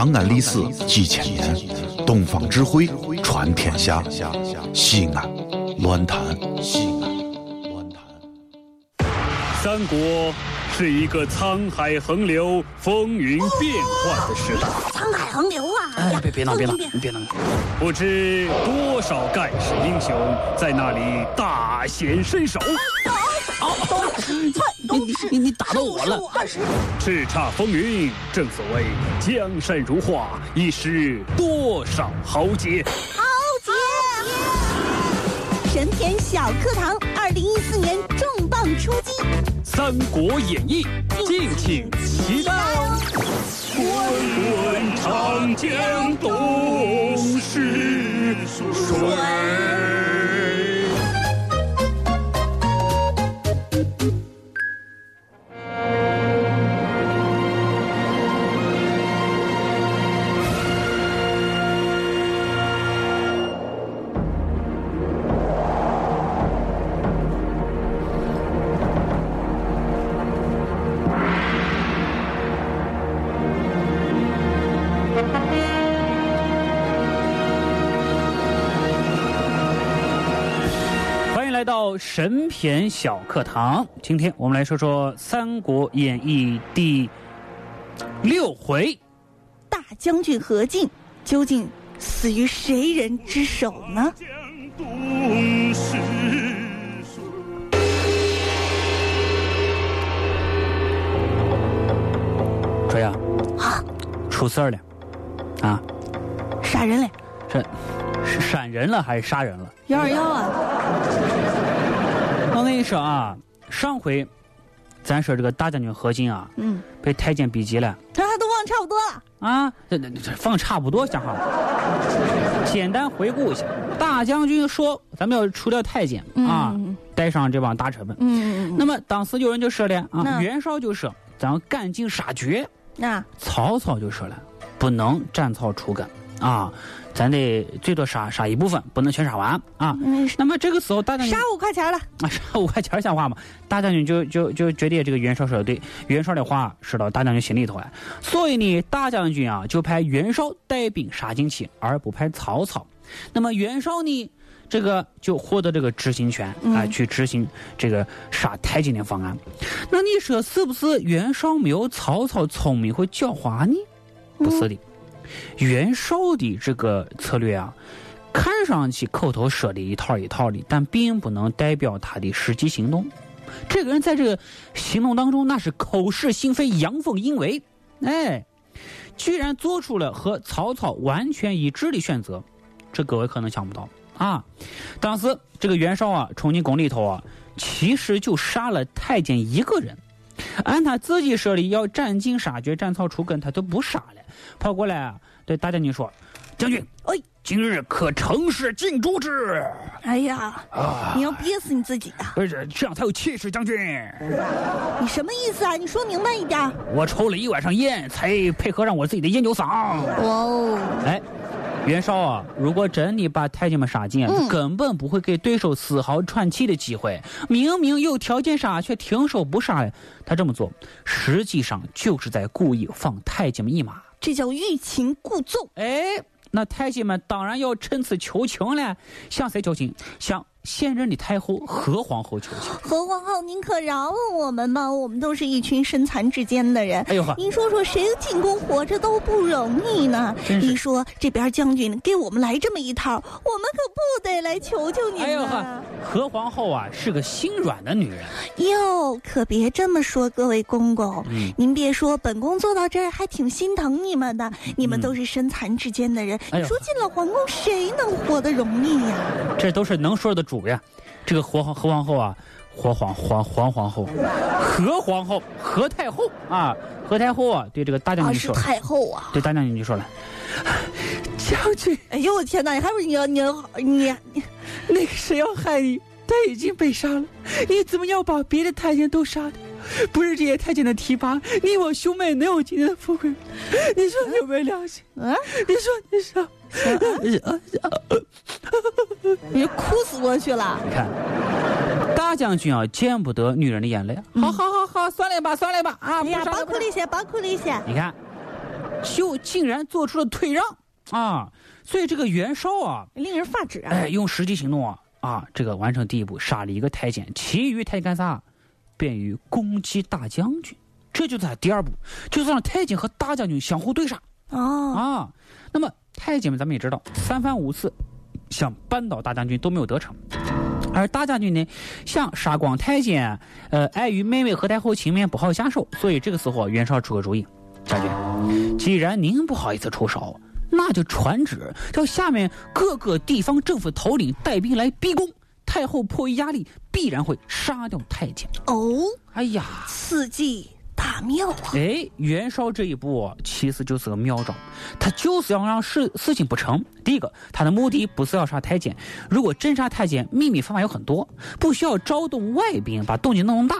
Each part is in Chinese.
长安历史几千年，东方智慧传天下。西安，乱谈西安，乱谈。三国是一个沧海横流、风云变幻的时代。沧海横流啊！哎，别别闹，别闹，别闹！不知多少盖世英雄在那里大显身手。你你你你打到我了！叱咤风云，正所谓江山如画，一时多少豪杰。豪杰！神田小课堂，二零一四年重磅出击，《三国演义》，敬请期待哦！滚滚长江东逝水。神篇小课堂，今天我们来说说《三国演义》第六回，大将军何进究竟死于谁人之手呢？谁呀？啊，出事儿了，啊，杀人了？是是闪人了还是杀人了？幺二幺啊！你说啊，上回咱说这个大将军何进啊，嗯，被太监逼急了，他都忘差不多。了啊，这这这放差不多讲好了。简单回顾一下，大将军说咱们要除掉太监啊，带上这帮大臣们。嗯，那么当时有人就说了啊，袁绍就说咱要赶尽杀绝。那。曹操就说了，不能斩草除根啊。咱得最多杀杀一部分，不能全杀完啊。那么这个时候，大将军杀五块钱了啊，杀五块钱像话吗？大将军就就就觉得这个袁绍说的对，袁绍的话说到大将军心里头啊。所以呢，大将军啊就派袁绍带兵杀进去，而不派曹操。那么袁绍呢，这个就获得这个执行权啊，去执行这个杀太监的方案。那你说是不是袁绍没有曹操聪明和狡猾呢？不是的。袁绍的这个策略啊，看上去口头说的一套一套的，但并不能代表他的实际行动。这个人在这个行动当中，那是口是心非、阳奉阴违，哎，居然做出了和曹操完全一致的选择，这各位可能想不到啊。当时这个袁绍啊，冲进宫里头啊，其实就杀了太监一个人。按他自己说的，要斩尽杀绝、斩草除根，他都不杀了，跑过来啊对大将军说：“将军，哎，今日可乘势尽诛之。”哎呀，你要憋死你自己啊！不是这样才有气势，将军。你什么意思啊？你说明白一点。我抽了一晚上烟，才配合上我自己的烟酒嗓。哇哦，哎。袁绍啊，如果真的把太监们杀尽，根本不会给对手丝毫喘气的机会。明明有条件杀，却停手不杀。他这么做，实际上就是在故意放太监们一马。这叫欲擒故纵。哎，那太监们当然要趁此求情了。向谁求情？向。现任的太后何皇后求情，何皇后，您可饶了我们吧！我们都是一群身残志坚的人。哎呦呵，您说说，谁进宫活着都不容易呢？你说这边将军给我们来这么一套，我们可不得来求求您哎呦呵，何皇后啊，是个心软的女人。哟，可别这么说，各位公公，您别说，本宫坐到这儿还挺心疼你们的。你们都是身残志坚的人，你说进了皇宫，谁能活得容易呀？这都是能说的。主呀，这个何皇何皇后啊，何皇皇皇皇后，何皇后何太后啊，何太后啊，对这个大将军说，太后啊，对大将军就说了，将军，哎呦我天哪，你还不是你要你要你你那个谁要害你，他已经被杀了，你怎么要把别的太监都杀的？不是这些太监的提拔，你我兄妹能有今天的富贵？你说你有没有良心？啊？你说你说。你哭死过去了！你看，大将军啊，见不得女人的眼泪。好好好好，算了吧，算了吧啊！哎呀，包括那些，包括那些。你看，就竟然做出了退让啊！所以这个袁绍啊，令人发指啊！哎，用实际行动啊啊，这个完成第一步，杀了一个太监，其余太监干啥？便于攻击大将军。这就是他第二步，就是让太监和大将军相互对杀。哦啊，那么太监们咱们也知道，三番五次想扳倒大将军都没有得逞，而大将军呢想杀光太监，呃，碍于妹妹和太后情面不好下手，所以这个时候袁绍出个主意，将军，既然您不好意思出手。那就传旨，叫下面各个地方政府头领带兵来逼宫。太后迫于压力，必然会杀掉太监。哦，哎呀，此计大妙啊！哎，袁绍这一步其实就是个妙招，他就是要让事事情不成。第一个，他的目的不是要杀太监，如果真杀太监，秘密方法有很多，不需要招动外兵，把动静弄大。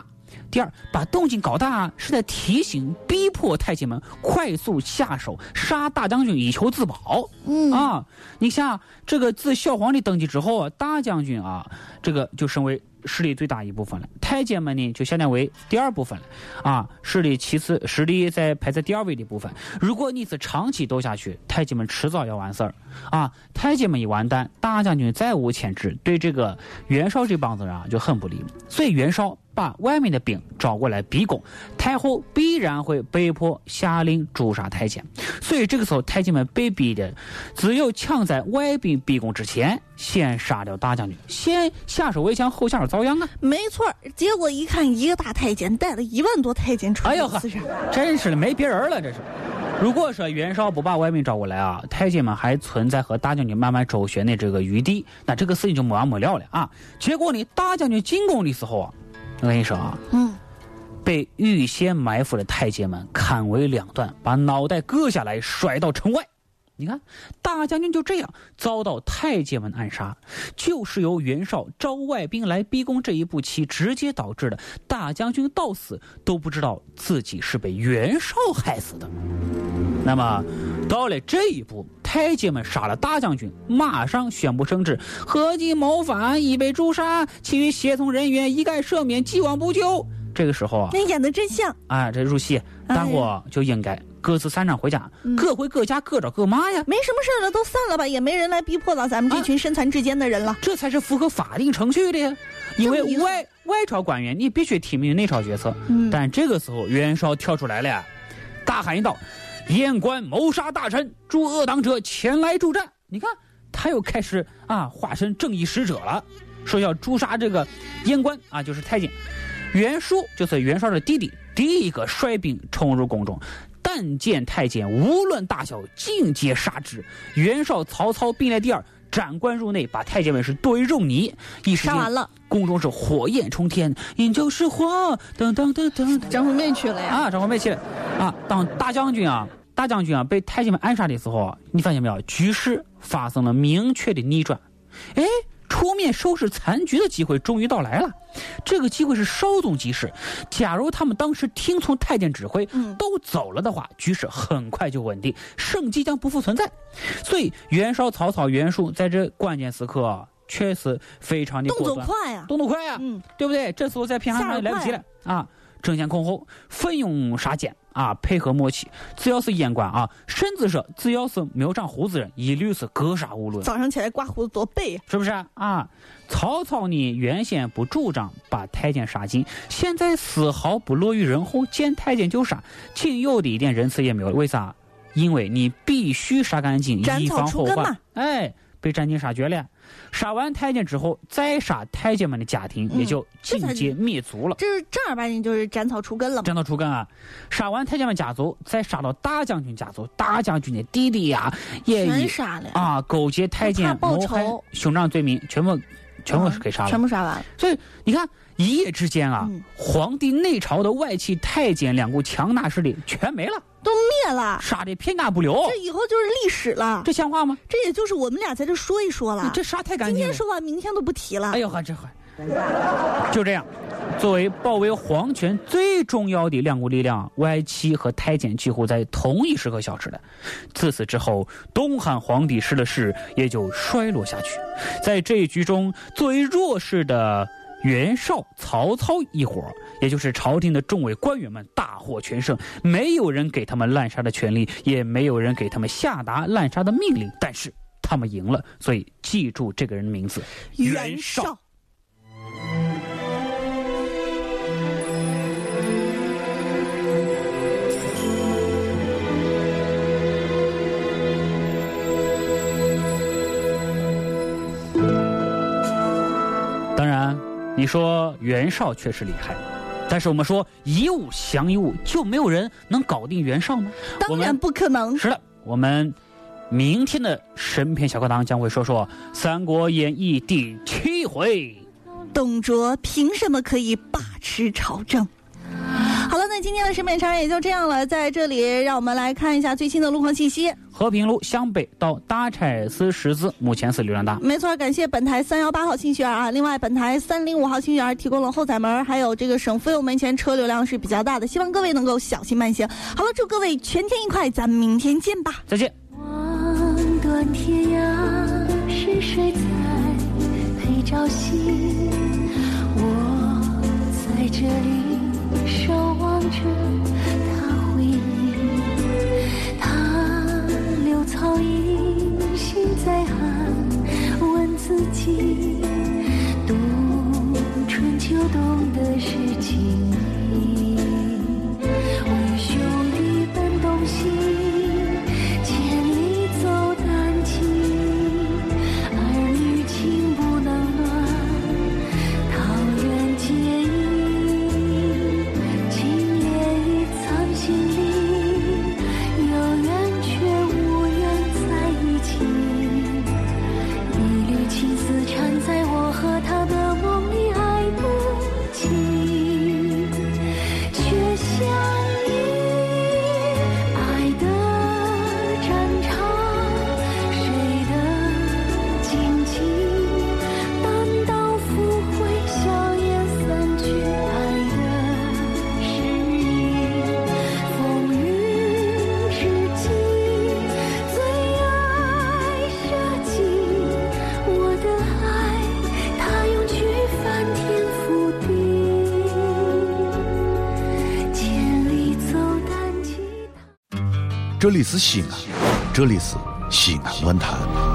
第二，把动静搞大是在提醒、逼迫太监们快速下手杀大将军，以求自保。嗯啊，你像这个自孝皇帝登基之后啊，大将军啊，这个就升为势力最大一部分了。太监们呢，就下降为第二部分了。啊，势力其次，实力在排在第二位的部分。如果你是长期斗下去，太监们迟早要完事儿。啊，太监们一完蛋，大将军再无牵制，对这个袁绍这帮子人啊就很不利。所以袁绍。把外面的兵招过来逼宫，太后必然会被迫下令诛杀太监，所以这个时候太监们被逼的，只有抢在外兵逼宫之前，先杀掉大将军，先下手为强，后下手遭殃啊！没错，结果一看，一个大太监带了一万多太监出来，哎呦呵，真是的，没别人了，这是。如果说袁绍不把外兵招过来啊，太监们还存在和大将军慢慢周旋的这个余地，那这个事情就没完没了了啊！结果呢，大将军进宫的时候啊。我跟你说啊，嗯，被预先埋伏的太监们砍为两段，把脑袋割下来甩到城外。你看，大将军就这样遭到太监们暗杀，就是由袁绍招外兵来逼宫这一步棋直接导致的。大将军到死都不知道自己是被袁绍害死的。那么，到了这一步，太监们杀了大将军，马上宣布圣旨：合计谋反，已被诛杀，其余协同人员一概赦免，既往不咎。这个时候啊，那演的真像啊！这入戏，大伙就应该各自散场回家，各回各家，各找各妈呀。没什么事了，都散了吧，也没人来逼迫到咱们这群身残志坚的人了。这才是符合法定程序的呀。因为外外朝官员，你必须听命于内朝决策。但这个时候，袁绍跳出来了，大喊一道。燕官谋杀大臣，诸恶党者前来助战。你看，他又开始啊，化身正义使者了，说要诛杀这个燕官啊，就是太监。袁术就是袁绍的弟弟，第一个率兵冲入宫中，但见太监无论大小，尽皆杀之。袁绍、曹操并列第二，斩官入内，把太监们是剁为肉泥。一时杀完了，宫中是火焰冲天，饮酒失火，噔噔噔噔。张惠妹去了呀？啊，张惠妹去了啊，当大将军啊。大将军啊，被太监们暗杀的时候，你发现没有？局势发生了明确的逆转。哎，出面收拾残局的机会终于到来了。这个机会是稍纵即逝。假如他们当时听从太监指挥，都走了的话，局势很快就稳定，胜机将不复存在。所以袁绍、曹操、袁术在这关键时刻确实非常的动作快呀，动作快呀，嗯，对不对？这时候再偏上就来不及了啊！争先恐后，奋勇杀奸。啊，配合默契，只要是阉官啊，甚至说只要是没有长胡子人，一律是格杀勿论。早上起来刮胡子多背，是不是啊？曹操呢，原先不主张把太监杀尽，现在丝毫不落于人后，见太监就杀，仅有的一点仁慈也没有。为啥？因为你必须杀干净，以防后患。哎。被斩尽杀绝了，杀完太监之后，再杀太监们的家庭，也就尽皆灭族了。这是正儿八经就是斩草除根了。斩草除根啊！杀完太监们家族，再杀到大将军家族，大将军的弟弟呀，也全杀了啊！勾结太监谋害兄长罪名，全部全部是给杀了，全部杀完了。所以你看，一夜之间啊，皇帝内朝的外戚太监两股强大势力全没了。都灭了，杀的片甲不留，这以后就是历史了。这像话吗？这也就是我们俩在这说一说了。这杀太干净。今天说完，明天都不提了。哎呦呵，这还就这样。作为保卫皇权最重要的两股力量，外戚和太监几乎在同一时刻消失了。自此之后，东汉皇帝室的势也就衰落下去。在这一局中，作为弱势的袁绍、曹操一伙，也就是朝廷的众位官员们大获全胜，没有人给他们滥杀的权利，也没有人给他们下达滥杀的命令，但是他们赢了，所以记住这个人的名字：袁绍。你说袁绍确实厉害，但是我们说以武降一物，就没有人能搞定袁绍吗？当然不可能。是的，我们明天的神篇小课堂将会说说《三国演义》第七回，董卓凭什么可以把持朝政？好了，那今天的审美长也就这样了。在这里，让我们来看一下最新的路况信息。和平路向北到大柴寺十字，目前是流量大。没错，感谢本台三幺八号信息员啊。另外，本台三零五号信息员提供了后宰门，还有这个省妇幼门前车流量是比较大的，希望各位能够小心慢行。好了，祝各位全天愉快，咱们明天见吧。再见。望断天涯，是谁在陪朝夕？我在这里。守望着懂得是情。这里是西安，这里是西安论坛。